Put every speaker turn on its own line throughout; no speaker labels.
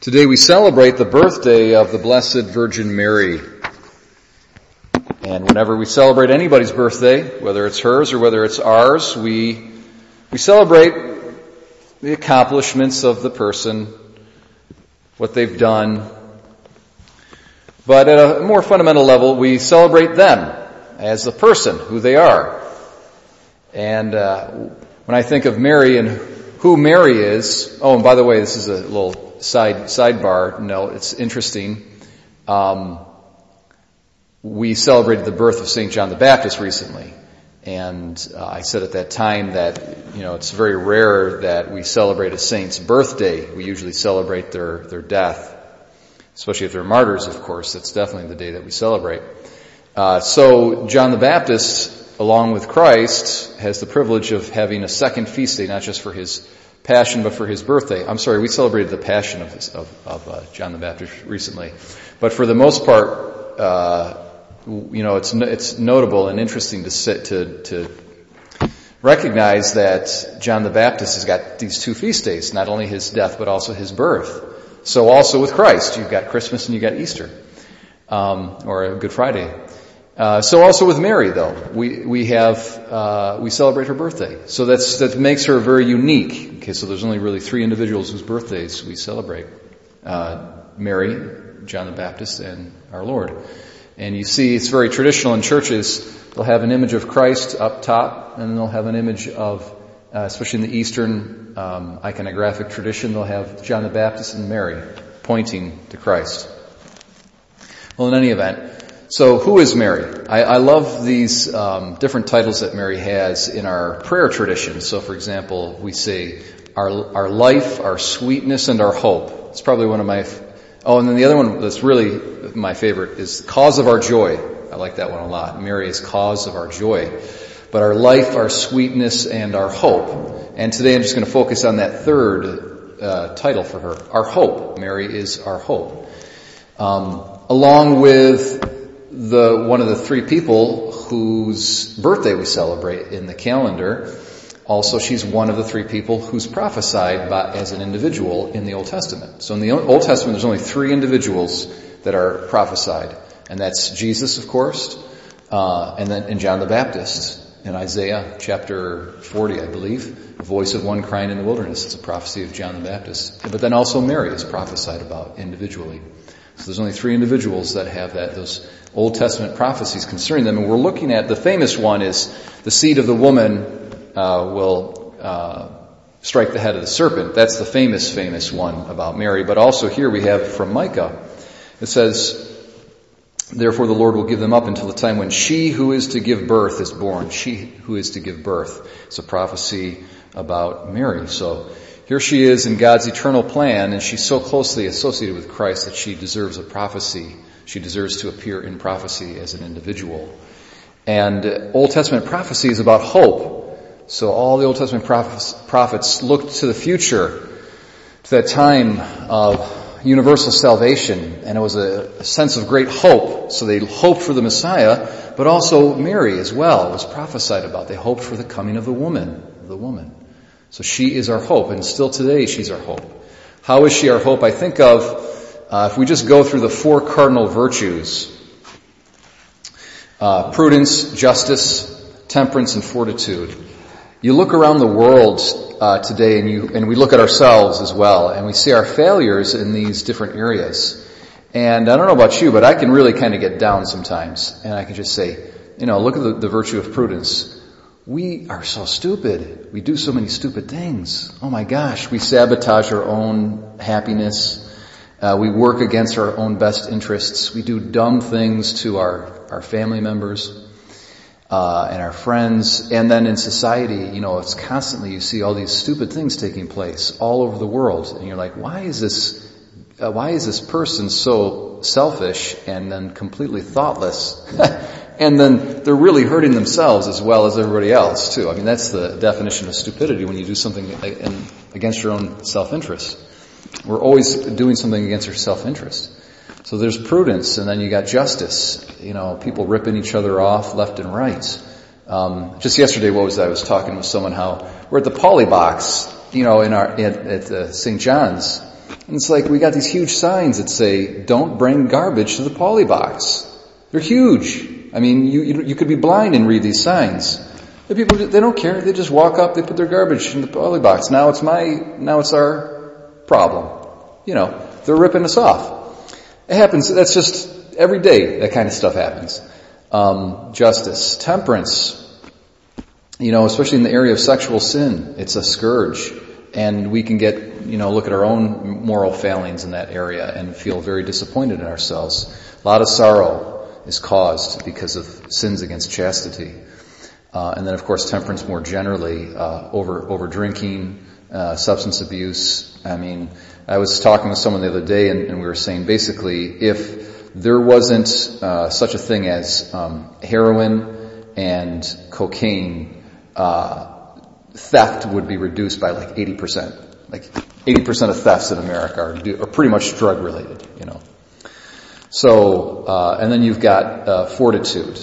Today we celebrate the birthday of the Blessed Virgin Mary. And whenever we celebrate anybody's birthday, whether it's hers or whether it's ours, we, we celebrate the accomplishments of the person, what they've done. But at a more fundamental level, we celebrate them as the person, who they are. And uh, when I think of Mary and who Mary is, oh, and by the way, this is a little side sidebar note. It's interesting. Um, we celebrated the birth of Saint John the Baptist recently, and uh, I said at that time that you know it's very rare that we celebrate a saint's birthday. We usually celebrate their their death, especially if they're martyrs. Of course, that's definitely the day that we celebrate. Uh, so John the Baptist, along with Christ, has the privilege of having a second feast day, not just for his Passion, but for his birthday. I'm sorry, we celebrated the Passion of, his, of, of uh, John the Baptist recently. But for the most part, uh, you know, it's it's notable and interesting to sit to to recognize that John the Baptist has got these two feast days, not only his death but also his birth. So also with Christ, you've got Christmas and you've got Easter, um, or Good Friday. Uh, so also with Mary, though, we we have uh, we celebrate her birthday. So that's that makes her very unique. Okay, so there's only really three individuals whose birthdays we celebrate: uh, Mary, John the Baptist, and our Lord. And you see, it's very traditional in churches. They'll have an image of Christ up top, and they'll have an image of, uh, especially in the Eastern um, iconographic tradition, they'll have John the Baptist and Mary pointing to Christ. Well, in any event, so, who is Mary? I, I love these um, different titles that Mary has in our prayer tradition. So, for example, we say our our life, our sweetness, and our hope. It's probably one of my. Oh, and then the other one that's really my favorite is cause of our joy. I like that one a lot. Mary is cause of our joy. But our life, our sweetness, and our hope. And today I'm just going to focus on that third uh, title for her. Our hope. Mary is our hope. Um, along with the one of the three people whose birthday we celebrate in the calendar. Also, she's one of the three people who's prophesied by, as an individual in the Old Testament. So in the Old Testament, there's only three individuals that are prophesied, and that's Jesus, of course, uh, and then and John the Baptist in Isaiah chapter 40, I believe, voice of one crying in the wilderness. It's a prophecy of John the Baptist. But then also Mary is prophesied about individually. So there's only three individuals that have that, those Old Testament prophecies concerning them. And we're looking at, the famous one is, the seed of the woman uh, will uh, strike the head of the serpent. That's the famous, famous one about Mary. But also here we have from Micah. It says, Therefore the Lord will give them up until the time when she who is to give birth is born. She who is to give birth. It's a prophecy about Mary. So here she is in God's eternal plan, and she's so closely associated with Christ that she deserves a prophecy. She deserves to appear in prophecy as an individual. And Old Testament prophecy is about hope. So all the Old Testament prophets, looked to the future, to that time of universal salvation, and it was a sense of great hope. So they hoped for the Messiah, but also Mary as well was prophesied about. They hoped for the coming of the woman, the woman. So she is our hope, and still today she's our hope. How is she our hope? I think of, uh, if we just go through the four cardinal virtues, uh, prudence, justice, temperance, and fortitude. You look around the world uh, today, and you and we look at ourselves as well, and we see our failures in these different areas. And I don't know about you, but I can really kind of get down sometimes, and I can just say, you know, look at the, the virtue of prudence we are so stupid. We do so many stupid things. Oh my gosh, we sabotage our own happiness. Uh, we work against our own best interests. We do dumb things to our, our family members uh, and our friends. And then in society, you know, it's constantly you see all these stupid things taking place all over the world, and you're like, why is this? Uh, why is this person so selfish and then completely thoughtless? And then they're really hurting themselves as well as everybody else too. I mean, that's the definition of stupidity when you do something against your own self-interest. We're always doing something against our self-interest. So there's prudence, and then you got justice. You know, people ripping each other off left and right. Um, just yesterday, what was that? I was talking with someone how we're at the poly box you know, in our, at, at uh, St. John's, and it's like we got these huge signs that say, don't bring garbage to the poly box. They're huge. I mean, you, you, you could be blind and read these signs. The people, they don't care. They just walk up, they put their garbage in the poly box. Now it's my, now it's our problem. You know, they're ripping us off. It happens, that's just every day that kind of stuff happens. Um, justice, temperance, you know, especially in the area of sexual sin, it's a scourge. And we can get, you know, look at our own moral failings in that area and feel very disappointed in ourselves. A lot of sorrow is caused because of sins against chastity. Uh, and then of course temperance more generally, uh, over, over drinking, uh, substance abuse. I mean, I was talking with someone the other day and, and we were saying basically if there wasn't, uh, such a thing as, um, heroin and cocaine uh, theft would be reduced by like 80%. Like 80% of thefts in America are, are pretty much drug related, you know. So, uh, and then you've got uh, fortitude,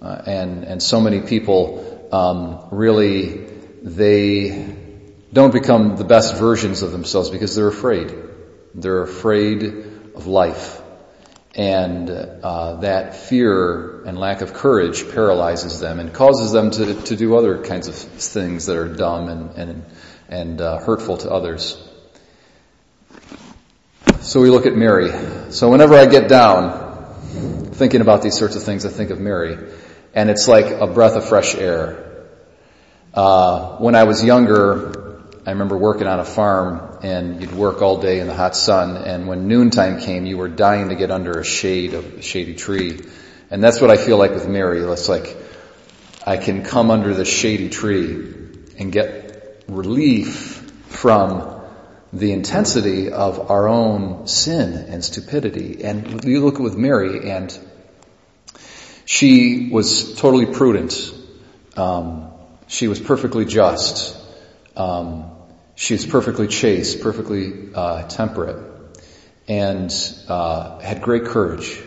uh, and and so many people um, really they don't become the best versions of themselves because they're afraid. They're afraid of life. And uh, that fear and lack of courage paralyzes them and causes them to, to do other kinds of things that are dumb and, and, and uh, hurtful to others. So we look at Mary. So whenever I get down thinking about these sorts of things, I think of Mary. And it's like a breath of fresh air. Uh, when I was younger, I remember working on a farm and you'd work all day in the hot sun and when noontime came you were dying to get under a shade of a shady tree. And that's what I feel like with Mary. It's like I can come under the shady tree and get relief from the intensity of our own sin and stupidity. And you look at with Mary and she was totally prudent. Um, she was perfectly just. Um, she was perfectly chaste, perfectly uh, temperate, and uh, had great courage.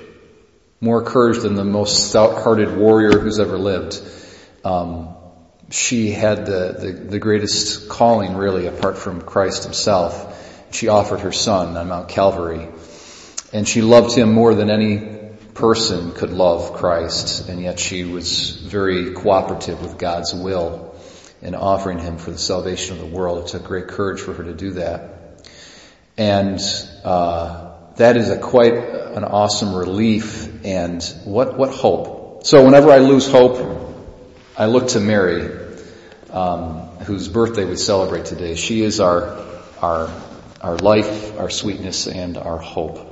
More courage than the most stout-hearted warrior who's ever lived. Um, she had the, the, the greatest calling, really, apart from Christ Himself. She offered her Son on Mount Calvary, and she loved Him more than any person could love Christ, and yet she was very cooperative with God's will in offering him for the salvation of the world. It took great courage for her to do that. And uh, that is a quite an awesome relief and what, what hope. So whenever I lose hope, I look to Mary, um, whose birthday we celebrate today. She is our, our, our life, our sweetness, and our hope.